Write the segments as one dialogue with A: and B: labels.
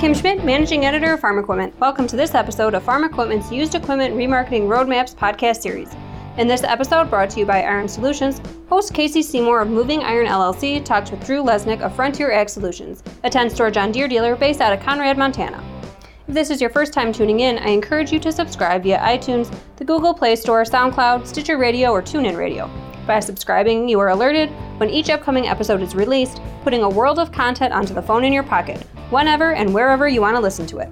A: Kim Schmidt, Managing Editor of Farm Equipment. Welcome to this episode of Farm Equipment's Used Equipment Remarketing Roadmaps podcast series. In this episode, brought to you by Iron Solutions, host Casey Seymour of Moving Iron LLC talks with Drew Lesnick of Frontier Ag Solutions, a 10 store John Deere dealer based out of Conrad, Montana. If this is your first time tuning in, I encourage you to subscribe via iTunes, the Google Play Store, SoundCloud, Stitcher Radio, or TuneIn Radio. By subscribing, you are alerted when each upcoming episode is released, putting a world of content onto the phone in your pocket, whenever and wherever you want to listen to it.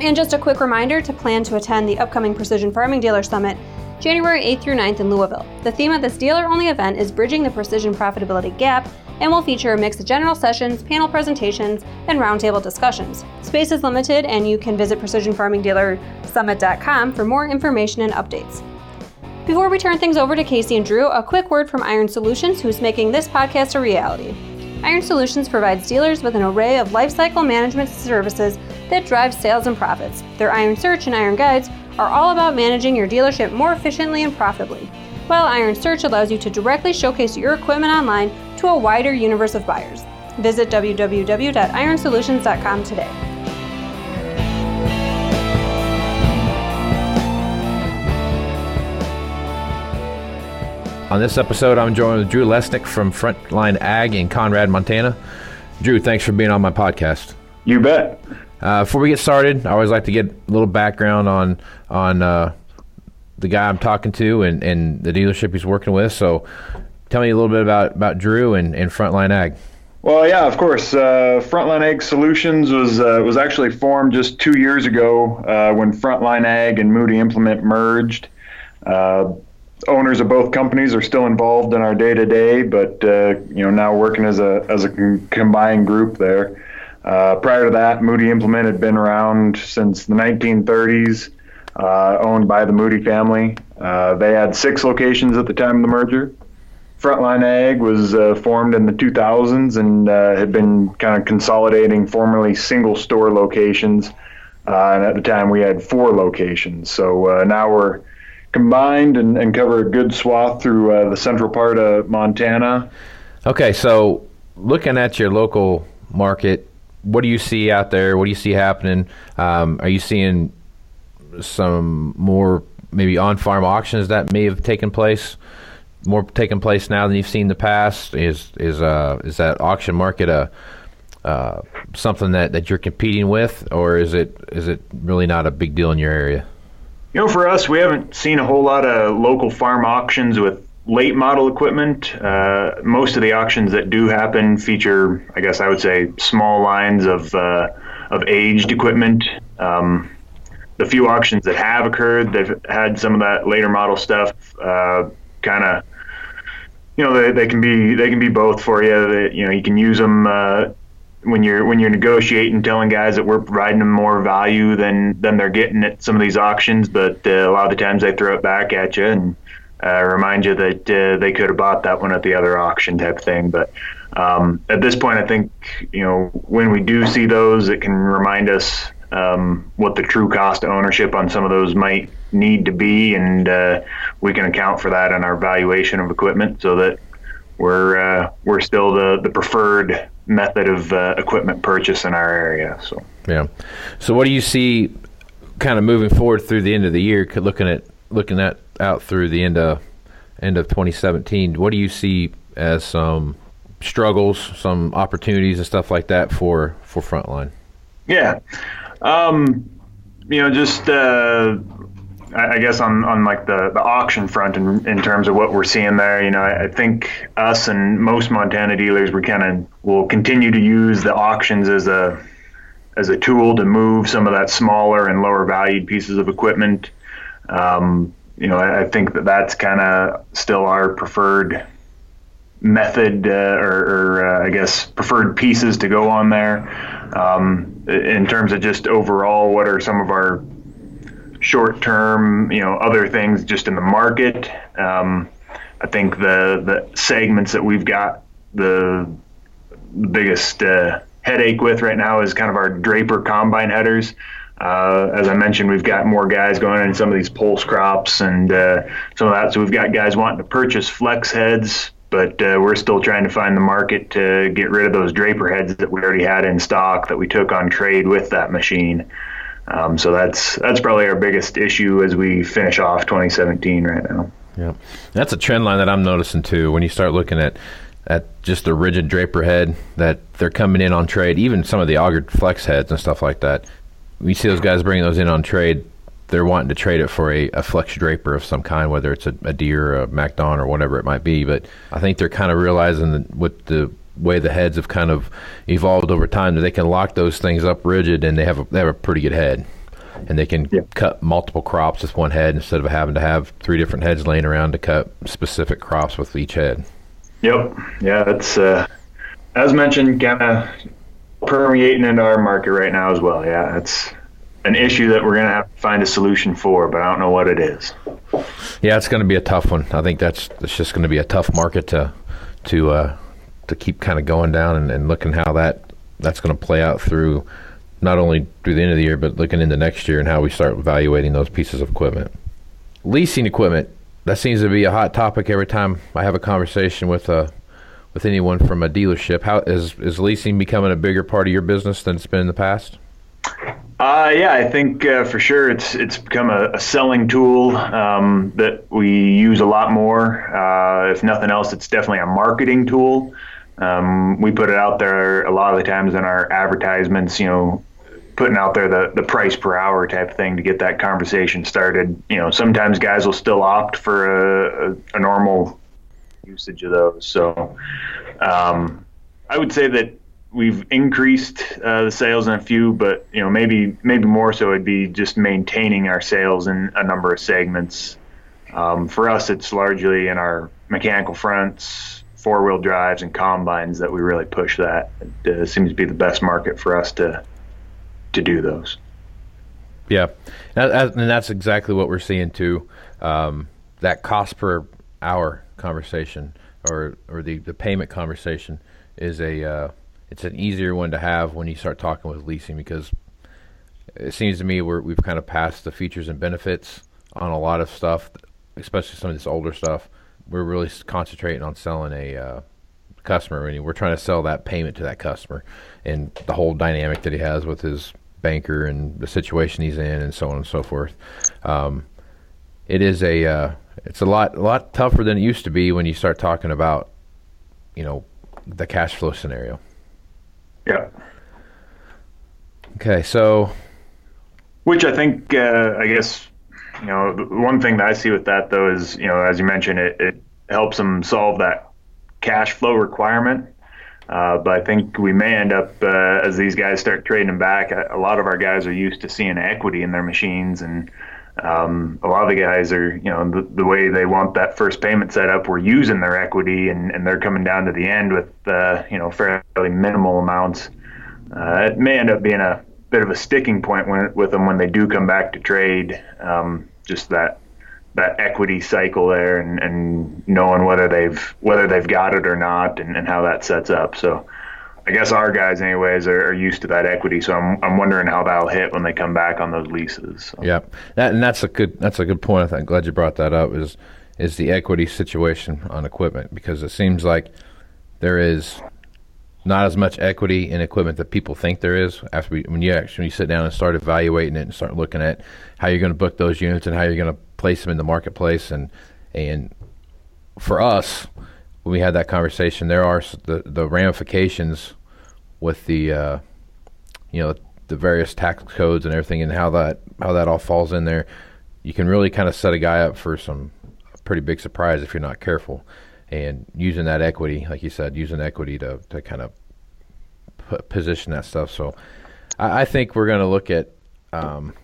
A: And just a quick reminder to plan to attend the upcoming Precision Farming Dealer Summit January 8th through 9th in Louisville. The theme of this dealer only event is Bridging the Precision Profitability Gap and will feature a mix of general sessions, panel presentations, and roundtable discussions. Space is limited, and you can visit precisionfarmingdealersummit.com for more information and updates. Before we turn things over to Casey and Drew, a quick word from Iron Solutions, who's making this podcast a reality. Iron Solutions provides dealers with an array of lifecycle management services that drive sales and profits. Their Iron Search and Iron Guides are all about managing your dealership more efficiently and profitably, while Iron Search allows you to directly showcase your equipment online to a wider universe of buyers. Visit www.ironsolutions.com today.
B: On this episode, I'm joined with Drew Lesnick from Frontline Ag in Conrad, Montana. Drew, thanks for being on my podcast.
C: You bet.
B: Uh, before we get started, I always like to get a little background on on uh, the guy I'm talking to and, and the dealership he's working with. So, tell me a little bit about, about Drew and, and Frontline Ag.
C: Well, yeah, of course. Uh, Frontline Ag Solutions was uh, was actually formed just two years ago uh, when Frontline Ag and Moody Implement merged. Owners of both companies are still involved in our day to day, but uh, you know now working as a as a combined group there. Uh, prior to that, Moody Implement had been around since the 1930s, uh, owned by the Moody family. Uh, they had six locations at the time of the merger. Frontline Ag was uh, formed in the 2000s and uh, had been kind of consolidating formerly single store locations. and at the time, we had four locations. So now we're combined and, and cover a good swath through uh, the central part of Montana.
B: Okay, so looking at your local market, what do you see out there? What do you see happening? Um, are you seeing some more maybe on-farm auctions that may have taken place? More taking place now than you've seen in the past. Is is uh is that auction market a uh, something that, that you're competing with, or is it is it really not a big deal in your area?
C: You know, for us, we haven't seen a whole lot of local farm auctions with late model equipment. Uh, most of the auctions that do happen feature, I guess I would say, small lines of uh, of aged equipment. Um, the few auctions that have occurred, they've had some of that later model stuff. Uh, kind of, you know, they, they can be they can be both for you. They, you know, you can use them uh, when you're when you're negotiating, telling guys that we're providing them more value than than they're getting at some of these auctions, but uh, a lot of the times they throw it back at you and uh, remind you that uh, they could have bought that one at the other auction type thing. But um, at this point, I think you know when we do see those, it can remind us um, what the true cost of ownership on some of those might need to be, and uh, we can account for that in our valuation of equipment, so that we're uh, we're still the the preferred method of uh, equipment purchase in our area. So
B: yeah. So what do you see, kind of moving forward through the end of the year, looking at looking at out through the end of end of 2017? What do you see as some struggles, some opportunities, and stuff like that for for Frontline?
C: Yeah. Um, you know, just uh, I guess on, on like the, the auction front in, in terms of what we're seeing there, you know, I, I think us and most Montana dealers, we kind of will continue to use the auctions as a as a tool to move some of that smaller and lower valued pieces of equipment. Um, you know, I, I, think that that's kind of still our preferred method uh, or, or uh, I guess preferred pieces to go on there. Um, in terms of just overall, what are some of our short term, you know, other things just in the market. Um, I think the the segments that we've got the, biggest uh, headache with right now is kind of our Draper combine headers. Uh, as I mentioned, we've got more guys going in some of these pulse crops and uh, some of that. So we've got guys wanting to purchase flex heads but uh, we're still trying to find the market to get rid of those draper heads that we already had in stock that we took on trade with that machine. Um, so that's that's probably our biggest issue as we finish off 2017 right now.
B: Yeah, that's a trend line that I'm noticing too. When you start looking at at just the rigid draper head that they're coming in on trade, even some of the augered flex heads and stuff like that. We see those guys bringing those in on trade they're wanting to trade it for a, a flex draper of some kind, whether it's a, a Deere, or a MacDon, or whatever it might be. But I think they're kind of realizing that with the way the heads have kind of evolved over time, that they can lock those things up rigid, and they have a, they have a pretty good head, and they can yeah. cut multiple crops with one head instead of having to have three different heads laying around to cut specific crops with each head.
C: Yep. Yeah, it's uh, as mentioned, kind of permeating into our market right now as well. Yeah, it's an issue that we're going to have to find a solution for, but I don't know what it is.
B: Yeah, it's going to be a tough one. I think that's it's just going to be a tough market to to uh, to keep kind of going down and, and looking how that that's going to play out through not only through the end of the year, but looking into next year and how we start evaluating those pieces of equipment. Leasing equipment that seems to be a hot topic every time I have a conversation with a uh, with anyone from a dealership. How is is leasing becoming a bigger part of your business than it's been in the past?
C: Uh, yeah, I think uh, for sure it's it's become a, a selling tool um, that we use a lot more. Uh, if nothing else, it's definitely a marketing tool. Um, we put it out there a lot of the times in our advertisements. You know, putting out there the the price per hour type thing to get that conversation started. You know, sometimes guys will still opt for a, a, a normal usage of those. So um, I would say that we've increased uh, the sales in a few, but you know maybe maybe more so it'd be just maintaining our sales in a number of segments. Um, for us, it's largely in our mechanical fronts, four wheel drives, and combines that we really push that. It uh, seems to be the best market for us to to do those.
B: Yeah, and that's exactly what we're seeing too. Um, that cost per hour conversation or or the, the payment conversation is a uh, it's an easier one to have when you start talking with leasing because it seems to me we're, we've kind of passed the features and benefits on a lot of stuff, especially some of this older stuff. We're really concentrating on selling a uh, customer. I mean, we're trying to sell that payment to that customer and the whole dynamic that he has with his banker and the situation he's in and so on and so forth. Um, it is a uh, it's a lot a lot tougher than it used to be when you start talking about you know the cash flow scenario.
C: Yeah.
B: Okay, so.
C: Which I think, uh, I guess, you know, one thing that I see with that though is, you know, as you mentioned, it, it helps them solve that cash flow requirement. Uh, but I think we may end up, uh, as these guys start trading back, a, a, lot of our guys are used to seeing equity in their machines. And um, a lot of the guys are, you know, the, the, way they want that first payment set up, we're using their equity and, and they're coming down to the end with, uh, you know, fairly minimal amounts. Uh, it may end up being a bit of a sticking point when, with them when they do come back to trade. Um, just that that equity cycle there and, and knowing whether they've whether they've got it or not and, and how that sets up. So I guess our guys, anyways, are, are, used to that equity. So I'm, I'm wondering how that'll hit when they come back on those leases. So.
B: Yeah, that, and that's a good that's a good point. I'm glad you brought that up. Is is the equity situation on equipment because it seems like there is not as much equity in equipment that people think there is. After we, when you actually sit down and start evaluating it and start looking at how you're going to book those units and how you're going to place them in the marketplace, and and for us, when we had that conversation, there are the the ramifications with the uh, you know the various tax codes and everything, and how that how that all falls in there. You can really kind of set a guy up for some pretty big surprise if you're not careful. And using that equity, like you said, using equity to to kind of p- position that stuff. So I, I think we're going to look at. Um,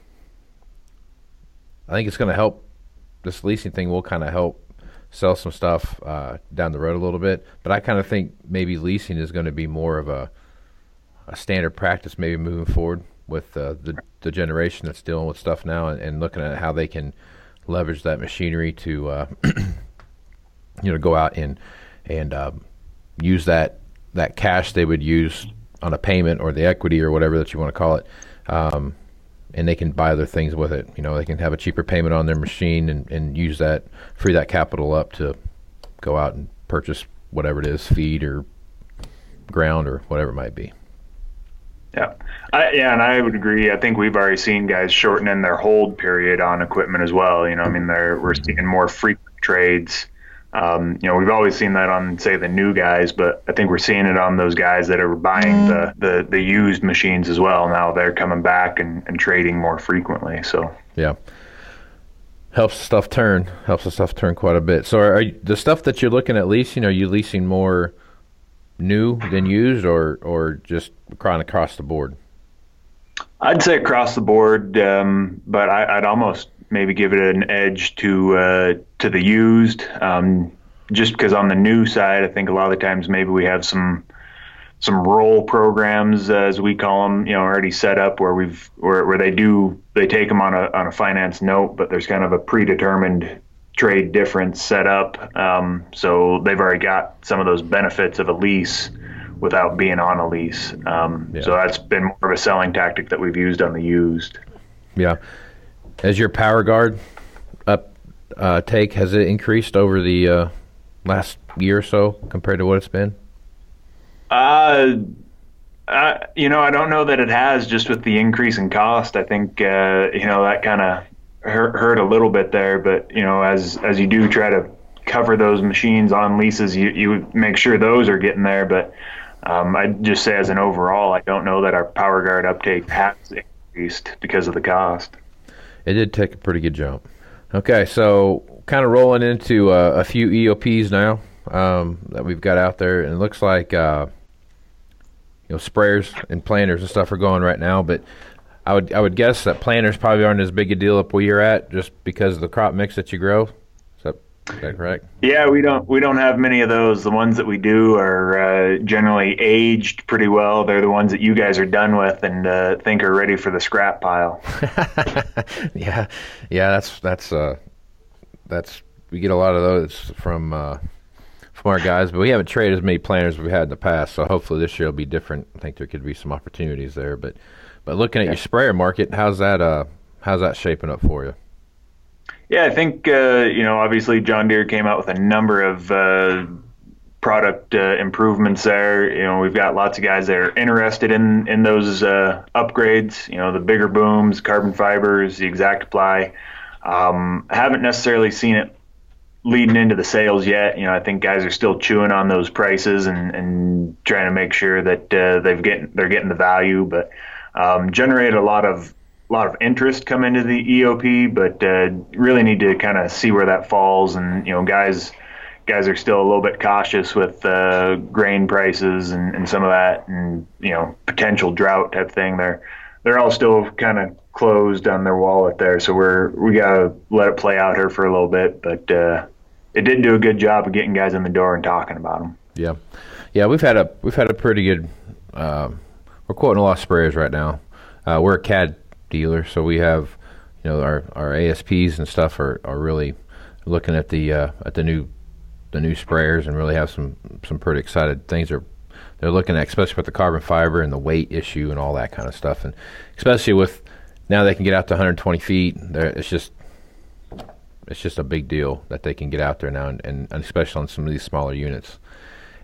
B: I think it's going to help. This leasing thing will kind of help sell some stuff uh, down the road a little bit. But I kind of think maybe leasing is going to be more of a, a standard practice, maybe moving forward with uh, the the generation that's dealing with stuff now, and, and, looking at how they can leverage that machinery to uh, you know go out and and um, use that that cash they would use on a payment or the equity or whatever that you want to call it. Um, and they can buy other things with it. You know, they can have a cheaper payment on their machine and, and use that, free that capital up to go out and purchase whatever it is, feed or ground or whatever it might be.
C: Yeah, I, yeah, and I would agree. I think we've already seen guys shortening their hold period on equipment as well. You know, I mean, they're we're seeing more frequent trades. Um, you know, we've always seen that on say the new guys, but I think we're seeing it on those guys that are buying the, the, the used machines as well. Now they're coming back and, and trading more frequently. So
B: yeah, helps stuff turn. Helps the stuff turn quite a bit. So are, are the stuff that you're looking at leasing? Are you leasing more? new than used, or or just kind across the board?
C: I'd say across the board, um, but I, would almost maybe give it an edge to uh, to the used, um, just because on the new side, I think a lot of the times maybe we have some some roll programs as we call them, you know, already set up where we've where, where they do they take them on a on a finance note, but there's kind of a predetermined trade difference set up. Um, so they've already got some of those benefits of a lease without being on a lease. Um, yeah. So that's been more of a selling tactic that we've used on the used.
B: Yeah. Has your PowerGard up uh, take has it increased over the uh, last year or so compared to what it's been?
C: Uh, you know, I don't know that it has. Just with the increase in cost, I think uh, you know that kind of hurt, hurt a little bit there, but you know, as as you do try to cover those machines on leases, you you make sure those are getting there. But um, I just say as an overall, I don't know that our PowerGard uptake has increased because of the cost.
B: It did take a pretty good jump. Okay, so kind of rolling into uh, a few EOPs now um, that we've got out there, and it looks like uh, you know sprayers and planters and stuff are going right now, but I would I would guess that planters probably aren't as big a deal up where you're at, just because of the crop mix that you grow. Is that correct?
C: Yeah, we don't we don't have many of those. The ones that we do are uh, generally aged pretty well. They're the ones that you guys are done with and uh, think are ready for the scrap pile.
B: yeah, yeah, that's that's uh, that's we get a lot of those from uh, from our guys, but we haven't traded as many planters as we had in the past. So hopefully this year will be different. I think there could be some opportunities there, but. But looking at yeah. your sprayer market, how's that? Uh, how's that shaping up for you?
C: Yeah, I think uh, you know. Obviously, John Deere came out with a number of uh, product uh, improvements there. You know, we've got lots of guys that are interested in in those uh, upgrades. You know, the bigger booms, carbon fibers, the ExactApply. Um, haven't necessarily seen it leading into the sales yet. You know, I think guys are still chewing on those prices and, and trying to make sure that uh, they've get they're getting the value, but um, generated a lot of a lot of interest come into the EOP, but uh, really need to kind of see where that falls. And you know, guys guys are still a little bit cautious with uh, grain prices and, and some of that, and you know, potential drought type thing. They're they're all still kind of closed on their wallet there, so we're we gotta let it play out here for a little bit. But uh, it did do a good job of getting guys in the door and talking about them.
B: Yeah, yeah, we've had a we've had a pretty good. Um, we're quoting a lot of sprayers right now. Uh, we're a CAD dealer, so we have, you know, our, our ASPs and stuff are, are really looking at the uh, at the new the new sprayers and really have some some pretty excited things. They're they're looking at, especially with the carbon fiber and the weight issue and all that kind of stuff, and especially with now they can get out to 120 feet. It's just it's just a big deal that they can get out there now, and, and, especially on some of these smaller units,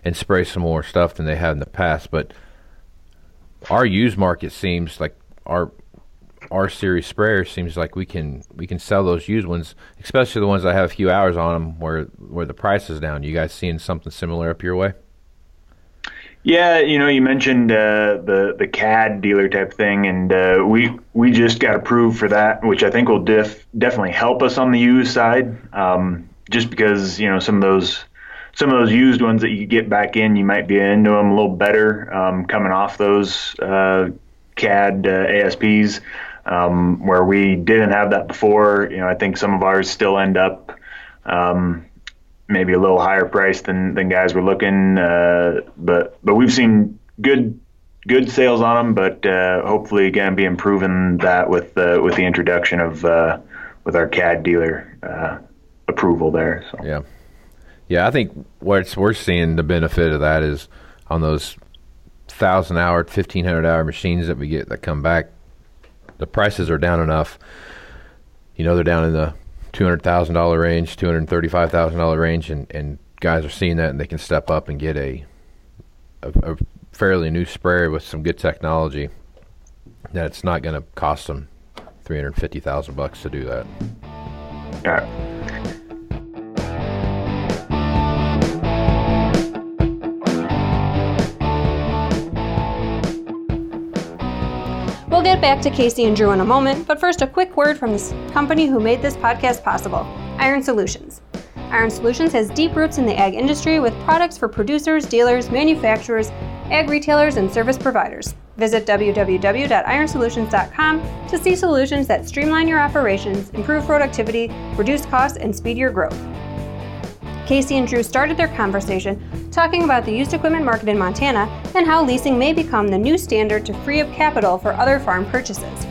B: and spray some more stuff than they have in the past. But our used market seems like our our series sprayer seems like we can we can sell those used ones, especially the ones that have a few hours on them, where where the price is down. You guys seeing something similar up your way?
C: Yeah, you know, you mentioned uh, the the CAD dealer type thing, and uh, we we just got approved for that, which I think will def, definitely help us on the used side. Um, just because you know some of those some of those used ones that you get back in, you might be into them a little better um, coming off those uh, CAD uh, ASPs, um, where we didn't have that before. You know, I think some of ours still end up um, maybe a little higher price than, than guys were looking, uh, but but we've seen good good sales on them, but uh, hopefully again be improving that with the with the introduction of uh, with our CAD dealer uh, approval there. So.
B: Yeah. Yeah, I think what's we're seeing the benefit of that is on those thousand hour, fifteen hundred hour machines that we get that come back. The prices are down enough. You know, they're down in the two hundred thousand dollar range, two hundred thirty five thousand dollar range, and and guys are seeing that and they can step up and get a a, a fairly new sprayer with some good technology, that it's not going to cost them three hundred fifty thousand bucks to do that.
C: Yeah.
A: We'll get back to Casey and Drew in a moment, but first, a quick word from the company who made this podcast possible Iron Solutions. Iron Solutions has deep roots in the ag industry with products for producers, dealers, manufacturers, ag retailers, and service providers. Visit www.ironsolutions.com to see solutions that streamline your operations, improve productivity, reduce costs, and speed your growth. Casey and Drew started their conversation talking about the used equipment market in Montana and how leasing may become the new standard to free up capital for other farm purchases.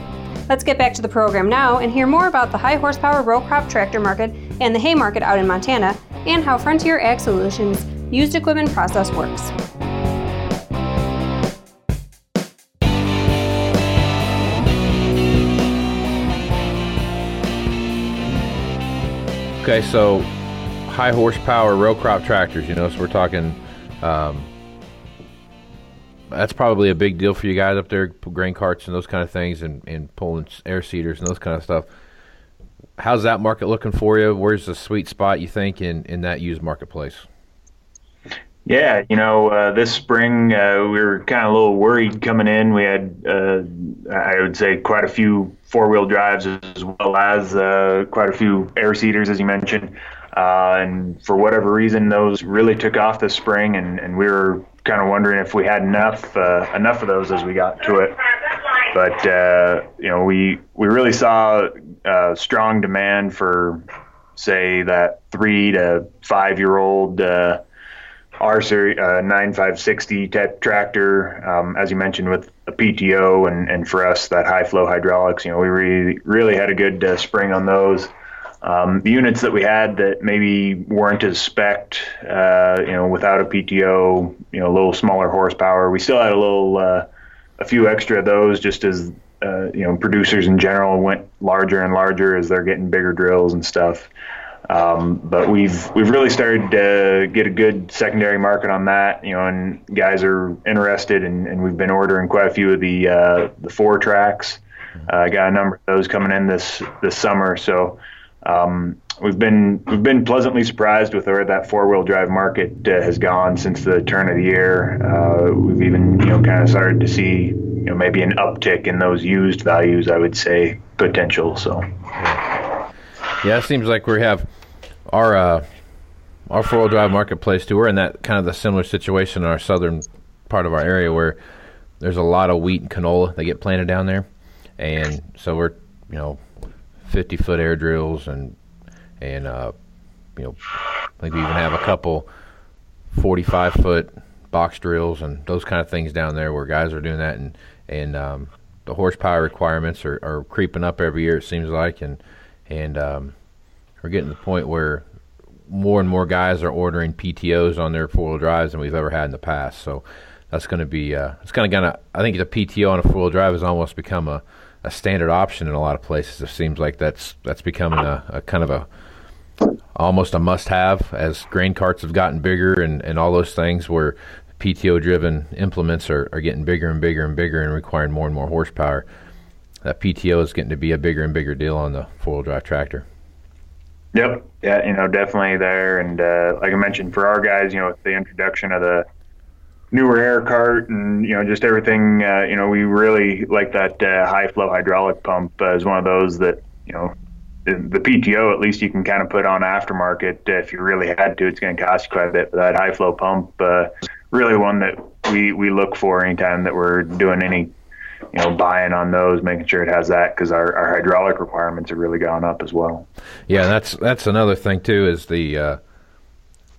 A: Let's get back to the program now and hear more about the high horsepower row crop tractor market and the hay market out in Montana and how Frontier Ag Solutions used equipment process works.
B: Okay, so high horsepower row crop tractors, you know, so we're talking. Um, that's probably a big deal for you guys up there, grain carts and those kind of things, and, and pulling air seeders and those kind of stuff. How's that market looking for you? Where's the sweet spot you think in, in that used marketplace?
C: Yeah, you know, uh, this spring uh, we were kind of a little worried coming in. We had, uh, I would say, quite a few four wheel drives as well as uh, quite a few air seeders, as you mentioned. Uh, and for whatever reason, those really took off this spring, and, and we were kind of wondering if we had enough uh, enough of those as we got to it. But you know, we we really saw strong demand for, say, that three to five year old. R series uh, 9560 type tractor, um, as you mentioned with a PTO, and, and for us that high flow hydraulics, you know, we really really had a good uh, spring on those. Um, the units that we had that maybe weren't as spec, uh, you know, without a PTO, you know, a little smaller horsepower, we still had a little, uh, a few extra of those just as, uh, you know, producers in general went larger and larger as they're getting bigger drills and stuff. Um, but we've we've really started to get a good secondary market on that, you know, and guys are interested, and, and we've been ordering quite a few of the uh, the four tracks. I uh, got a number of those coming in this this summer, so um, we've been we've been pleasantly surprised with where that four wheel drive market uh, has gone since the turn of the year. Uh, we've even you know kind of started to see you know maybe an uptick in those used values. I would say potential. So.
B: Yeah, it seems like we have our uh, our four wheel drive marketplace too. We're in that kind of the similar situation in our southern part of our area where there's a lot of wheat and canola that get planted down there, and so we're you know 50 foot air drills and and uh, you know I think we even have a couple 45 foot box drills and those kind of things down there where guys are doing that and and um, the horsepower requirements are, are creeping up every year it seems like and and um, we're getting to the point where more and more guys are ordering PTOs on their four wheel drives than we've ever had in the past. So that's going to be uh, it's kind of gonna. I think the PTO on a four wheel drive has almost become a, a standard option in a lot of places. It seems like that's that's becoming a, a kind of a almost a must have as grain carts have gotten bigger and, and all those things where PTO driven implements are, are getting bigger and bigger and bigger and requiring more and more horsepower that PTO is getting to be a bigger and bigger deal on the four wheel drive tractor.
C: Yep. Yeah, you know, definitely there. And uh, like I mentioned, for our guys, you know, with the introduction of the newer air cart and you know just everything, uh, you know, we really like that uh, high flow hydraulic pump as one of those that you know. The PTO, at least, you can kind of put on aftermarket if you really had to. It's going to cost you quite a bit. But that high flow pump, uh, really one that we we look for anytime that we're doing any you know, buying on those, making sure it has that because our, our hydraulic requirements have really gone up as well.
B: Yeah, that's that's another thing too is the uh,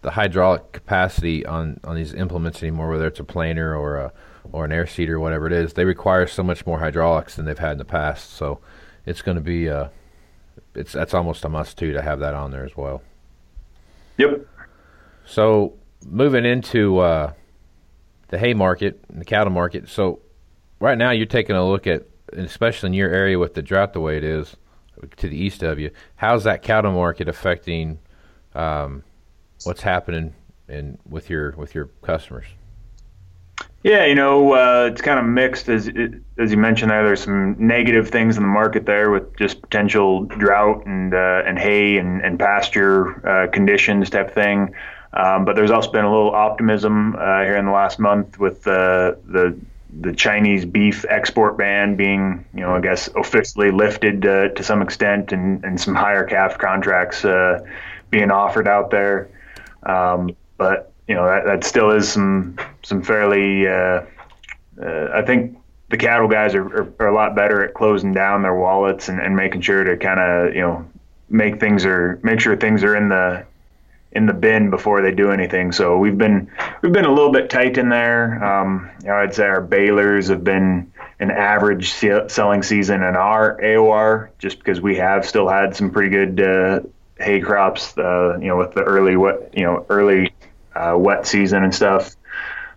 B: the hydraulic capacity on, on these implements anymore, whether it's a planer or a or an air seat or whatever it is, they require so much more hydraulics than they've had in the past. So it's going to be uh, it's that's almost a must too to have that on there as well.
C: Yep.
B: So moving into uh, the hay market, the cattle market. So right now you're taking a look at, especially in your area with the drought the way it is to the east of you. How's that cattle market affecting um, what's happening in with your with your customers?
C: Yeah, you know, uh, it's kind of mixed as as you mentioned there. There's some negative things in the market there with just potential drought and uh, and hay and, and pasture uh, conditions type thing. Um, but there's also been a little optimism uh, here in the last month with the the the Chinese beef export ban being, you know, I guess officially lifted uh, to some extent, and, and some higher calf contracts uh, being offered out there. Um, but you know that, that still is some some fairly. Uh, uh, I think the cattle guys are, are, are, a lot better at closing down their wallets and, and making sure to kind of you know make things are make sure things are in the in the bin before they do anything. So we've been we've been a little bit tight in there. Um, you know, I'd say our balers have been an average selling season in our AOR just because we have still had some pretty good uh, hay crops. Uh, you know, with the early what you know early uh, wet season and stuff.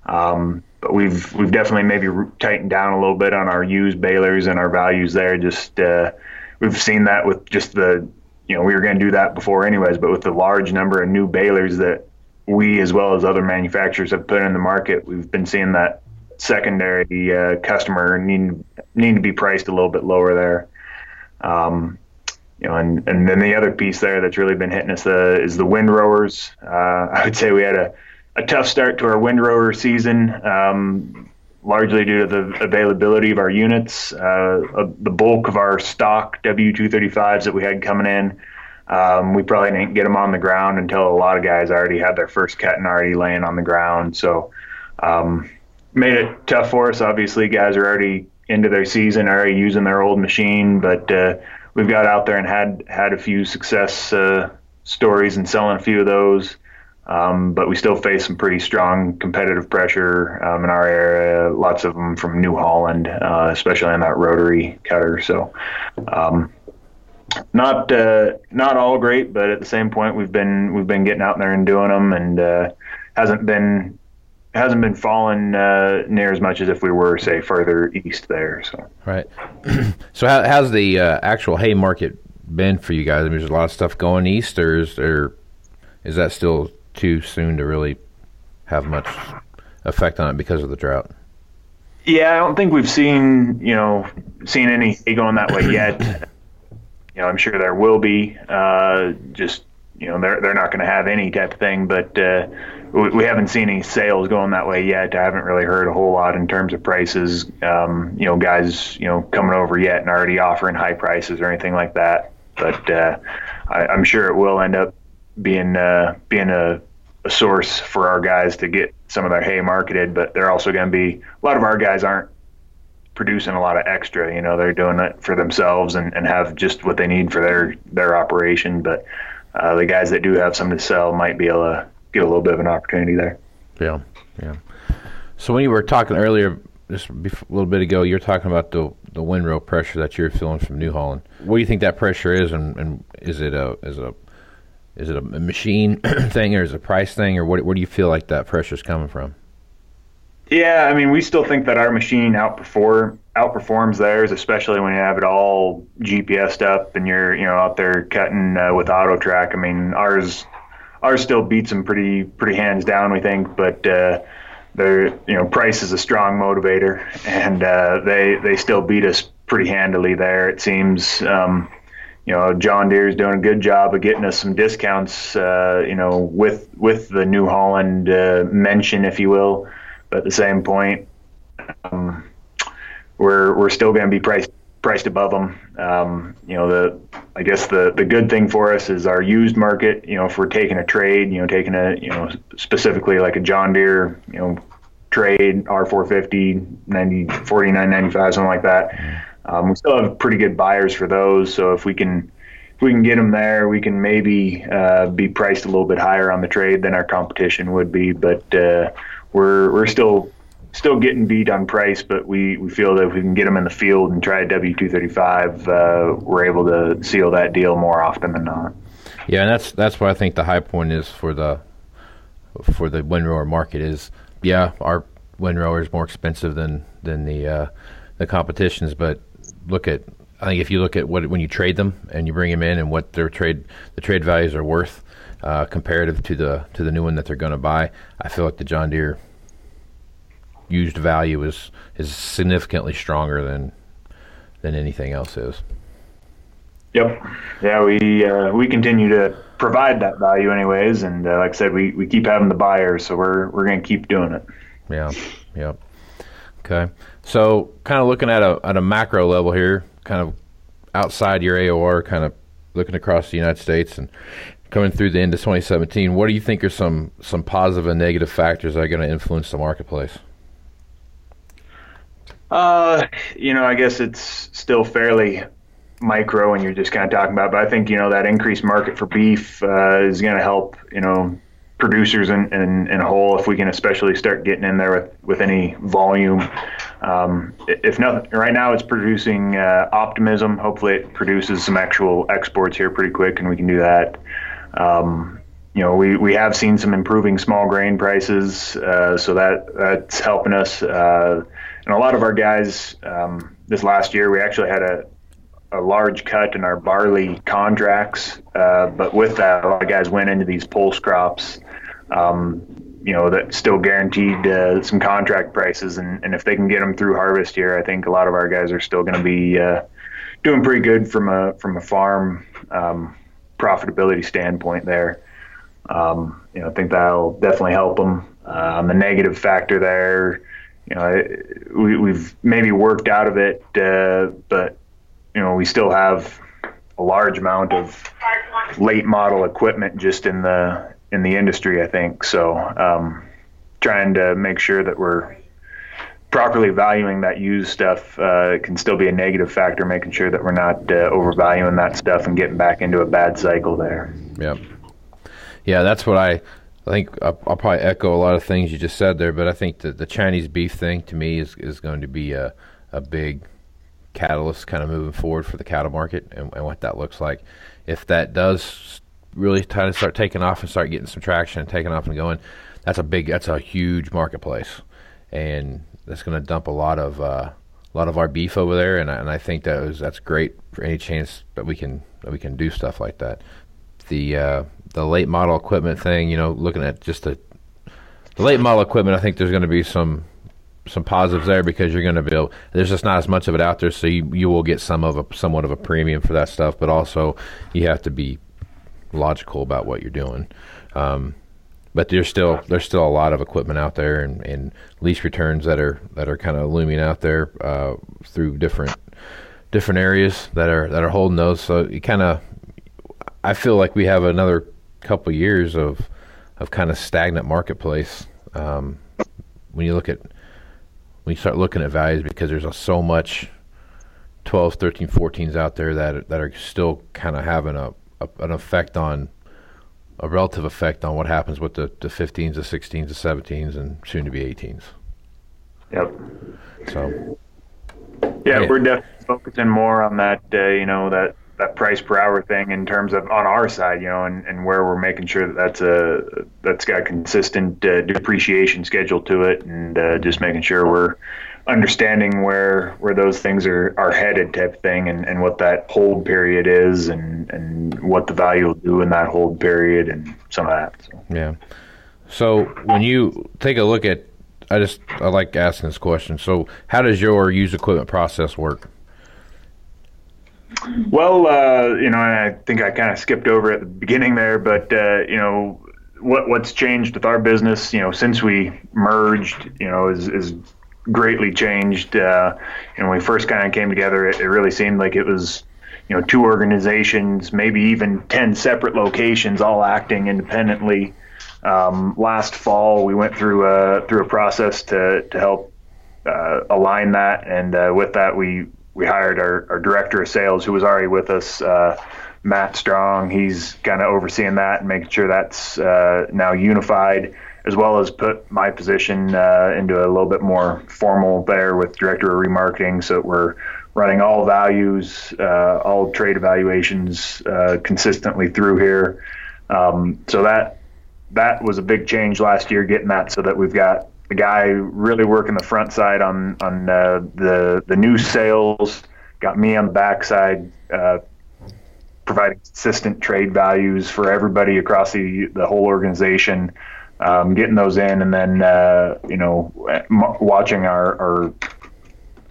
C: Um, but we've we've definitely maybe tightened down a little bit on our used balers and our values there. Just uh, we've seen that with just the you know we were going to do that before anyways, but with the large number of new balers that we as well as other manufacturers have put in the market, we've been seeing that secondary uh, customer need need to be priced a little bit lower there. Um, you know, and, and then the other piece there that's really been hitting us uh, is the windrowers. Uh, I would say we had a, a tough start to our wind windrower season, um, largely due to the availability of our units. Uh, the bulk of our stock W235s that we had coming in, um, we probably didn't get them on the ground until a lot of guys already had their first cut and already laying on the ground. So, um, made it tough for us. Obviously, guys are already into their season, already using their old machine, but uh, we've got out there and had had a few success uh, stories and selling a few of those. Um, but we still face some pretty strong competitive pressure um, in our area. Lots of them from New Holland, uh, especially on that rotary cutter. So, um, not uh, not all great, but at the same point, we've been we've been getting out there and doing them, and uh, hasn't been hasn't been falling uh, near as much as if we were, say, further east there. So
B: right. so how, how's the uh, actual hay market been for you guys? I mean, there's a lot of stuff going east, or is there is that still too soon to really have much effect on it because of the drought?
C: Yeah, I don't think we've seen you know seen any hay going that way yet. you know, I'm sure there will be. Uh, just you know, they're they're not going to have any type of thing, but uh, we, we, haven't seen any sales going that way yet. I haven't really heard a whole lot in terms of prices. Um, you know, guys, you know, coming over yet and already offering high prices or anything like that. But uh, I, am sure it will end up being uh, being a, a source for our guys to get some of their hay marketed. But they're also going to be a lot of our guys aren't producing a lot of extra. You know, they're doing it for themselves and, and have just what they need for their their operation. But uh, the guys that do have something to sell might be able to get a little bit of an opportunity there.
B: Yeah, yeah. So when you were talking earlier, just a little bit ago, you're talking about the the windrow pressure that you're feeling from New Holland. What do you think that pressure is, and, and is it a is it a is it a machine thing or is it a price thing, or what? Where do you feel like that pressure is coming from?
C: Yeah, I mean, we still think that our machine outperform outperforms theirs, especially when you have it all GPSed up and you're you know out there cutting uh, with AutoTrac. I mean, ours ours still beats them pretty pretty hands down, we think, but. Uh, you know, price is a strong motivator, and uh, they they still beat us pretty handily there. It seems, um, you know, John Deere is doing a good job of getting us some discounts, uh, you know, with with the New Holland uh, mention, if you will. But at the same point, um, we're we're still going to be priced priced above them. Um, you know, the I guess the the good thing for us is our used market. You know, if we're taking a trade, you know, taking a you know specifically like a John Deere, you know, trade R450, 90, 49, 95, something like that. Um, we still have pretty good buyers for those. So if we can if we can get them there, we can maybe uh, be priced a little bit higher on the trade than our competition would be. But uh, we're we're still still getting beat on price, but we, we feel that if we can get them in the field and try a W two thirty five, uh, we're able to seal that deal more often than not.
B: Yeah, and that's that's what I think the high point is for the for the windrower market is. Yeah, our windrower is more expensive than than the uh, the competitions, but look at I think if you look at what when you trade them and you bring them in and what their trade the trade values are worth, uh, comparative to the to the new one that they're going to buy. I feel like the John Deere used value is is significantly stronger than than anything else is.
C: Yep. Yeah, we uh, we continue to provide that value anyways, and uh, like I said, we, we keep having the buyers, so we're we're going to keep doing it.
B: Yeah. Yep. Okay. So, kind of looking at a at a macro level here, kind of outside your AOR, kind of looking across the United States and coming through the end of 2017, what do you think are some some positive and negative factors that are going to influence the marketplace?
C: Uh, you know, I guess it's still fairly micro, and you're just kind of talking about. But I think you know that increased market for beef uh, is going to help. You know, producers in, in, in whole if we can especially start getting in there with, with any volume. Um, if nothing, right now it's producing uh, optimism. Hopefully, it produces some actual exports here pretty quick, and we can do that. Um, you know, we, we have seen some improving small grain prices, uh, so that that's helping us. Uh, and a lot of our guys um, this last year, we actually had a a large cut in our barley contracts, uh, but with that, a lot of guys went into these pulse crops um, you know, that still guaranteed uh, some contract prices. And, and if they can get them through harvest here, I think a lot of our guys are still going to be uh, doing pretty good from a from a farm um, profitability standpoint there. Um, you know, I think that'll definitely help them. On the negative factor there, you know, we, we've maybe worked out of it, uh, but you know, we still have a large amount of late model equipment just in the in the industry, I think. So, um, trying to make sure that we're properly valuing that used stuff uh, can still be a negative factor, making sure that we're not uh, overvaluing that stuff and getting back into a bad cycle there.
B: Yeah. Yeah, that's what I. I think I'll, I'll probably echo a lot of things you just said there, but I think that the Chinese beef thing to me is, is going to be a, a big catalyst kind of moving forward for the cattle market and, and what that looks like. If that does really kind of start taking off and start getting some traction and taking off and going, that's a big, that's a huge marketplace, and that's going to dump a lot of uh, a lot of our beef over there. And I, and I think that was that's great for any chance that we can that we can do stuff like that. The uh, the late model equipment thing, you know, looking at just the the late model equipment, I think there's going to be some some positives there because you're going to be able, there's just not as much of it out there, so you, you will get some of a somewhat of a premium for that stuff. But also, you have to be logical about what you're doing. Um, but there's still there's still a lot of equipment out there and, and lease returns that are that are kind of looming out there uh, through different different areas that are that are holding those. So you kind of I feel like we have another couple years of of kind of stagnant marketplace um, when you look at when you start looking at values because there's a, so much 12s, 13, 14s out there that that are still kind of having a a, an effect on a relative effect on what happens with the, the 15s, the 16s, the 17s, and soon to be 18s.
C: Yep.
B: So.
C: Yeah, we're definitely focusing more on that. Uh, you know that that price per hour thing in terms of on our side, you know, and, and where we're making sure that that's a that's got consistent uh, depreciation schedule to it, and uh, just making sure we're understanding where where those things are, are headed type thing and, and what that hold period is and, and what the value will do in that hold period and some of that. So.
B: Yeah. So when you take a look at I just I like asking this question. So how does your used equipment process work?
C: Well, uh, you know, I think I kind of skipped over at the beginning there, but uh, you know, what what's changed with our business, you know, since we merged, you know, is is greatly changed. Uh, you know, when we first kind of came together, it, it, really seemed like it was, you know, two organizations, maybe even 10 separate locations, all acting independently. Um, last fall, we went through a, through a process to, to help uh, align that. And uh, with that, we, we hired our, our director of sales, who was already with us, uh, Matt Strong. He's kind of overseeing that and making sure that's uh, now unified as well as put my position uh, into a little bit more formal there with director of remarketing. So we're running all values, uh, all trade evaluations uh, consistently through here. Um, so that that was a big change last year, getting that so that we've got the guy really working the front side on on uh, the the new sales. Got me on the back side, uh, providing consistent trade values for everybody across the the whole organization, um, getting those in, and then uh, you know watching our, our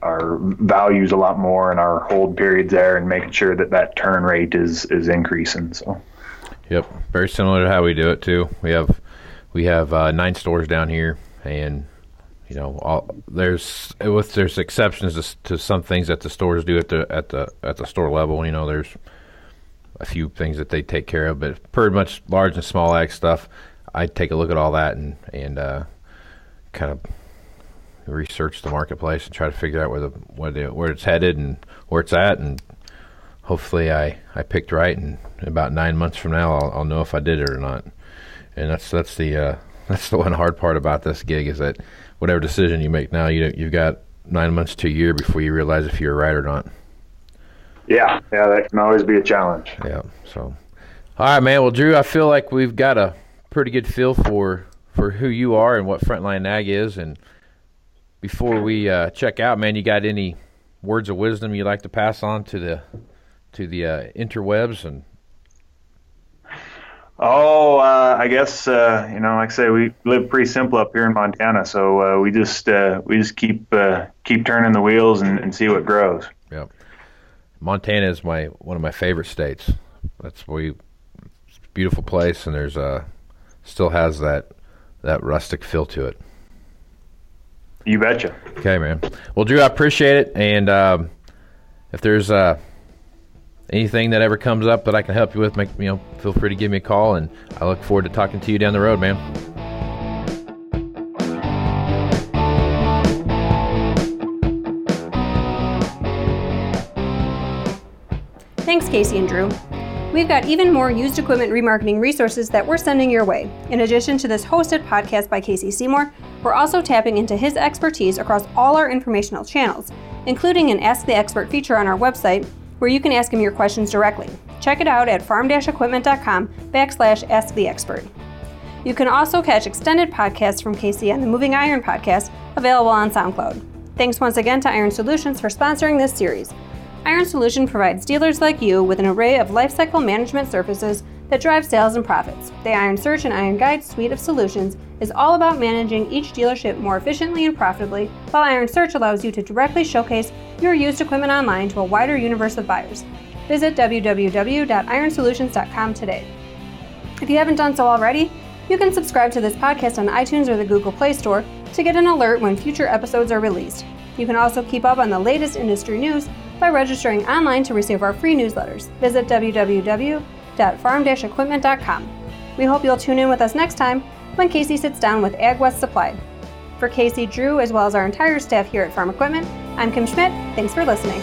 C: our values a lot more and our hold periods there, and making sure that that turn rate is is increasing. So.
B: Yep, very similar to how we do it too. We have we have uh, nine stores down here, and you know, all, there's with there's exceptions to, to, some things that the stores do at the at the at the store level. You know, there's a few things that they take care of, but pretty much large and small ag stuff. I take a look at all that and and uh, kind of research the marketplace and try to figure out where the where the where it's headed and where it's at, and hopefully I I picked right. And about nine months from now, I'll, I'll know if I did it or not. And that's that's the uh, that's the one hard part about this gig is that whatever decision you make now, you you've got nine months to a year before you realize if you're right or not.
C: Yeah, yeah, that can always be a challenge.
B: Yeah. So, all right, man. Well, Drew, I feel like we've got a pretty good feel for for who you are and what Frontline Ag is. And before we uh, check out, man, you got any words of wisdom you'd like to pass on to the to the uh, interwebs and
C: Oh, uh, I guess uh, you know, like I say, we live pretty simple up here in Montana, so uh, we just uh, we just keep uh, keep turning the wheels and, and, see what grows.
B: Yeah, Montana is my one of my favorite states. That's we it's a beautiful place, and there's a uh, still has that that rustic feel to it.
C: You betcha.
B: Okay, man. Well, Drew, I appreciate it, and um, if there's uh anything that ever comes up that I can help you with, make you know, feel free to give me a call, and I look forward to talking to you down the road, man.
A: Thanks, Casey and Drew. We've got even more used equipment remarketing resources that we're sending your way. In addition to this hosted podcast by Casey Seymour, we're also tapping into his expertise across all our informational channels, including an Ask the Expert feature on our website where you can ask him your questions directly. Check it out at farm-equipment.com backslash ask the expert. You can also catch extended podcasts from Casey on the Moving Iron podcast, available on SoundCloud. Thanks once again to Iron Solutions for sponsoring this series. Iron Solution provides dealers like you with an array of lifecycle management services that drive sales and profits. The Iron Search and Iron Guide suite of solutions is all about managing each dealership more efficiently and profitably, while Iron Search allows you to directly showcase your used equipment online to a wider universe of buyers. Visit www.ironsolutions.com today. If you haven't done so already, you can subscribe to this podcast on iTunes or the Google Play Store to get an alert when future episodes are released. You can also keep up on the latest industry news by registering online to receive our free newsletters. Visit www.farm-equipment.com. We hope you'll tune in with us next time when Casey sits down with AgWest Supply. For Casey, Drew, as well as our entire staff here at Farm Equipment, I'm Kim Schmidt. Thanks for listening.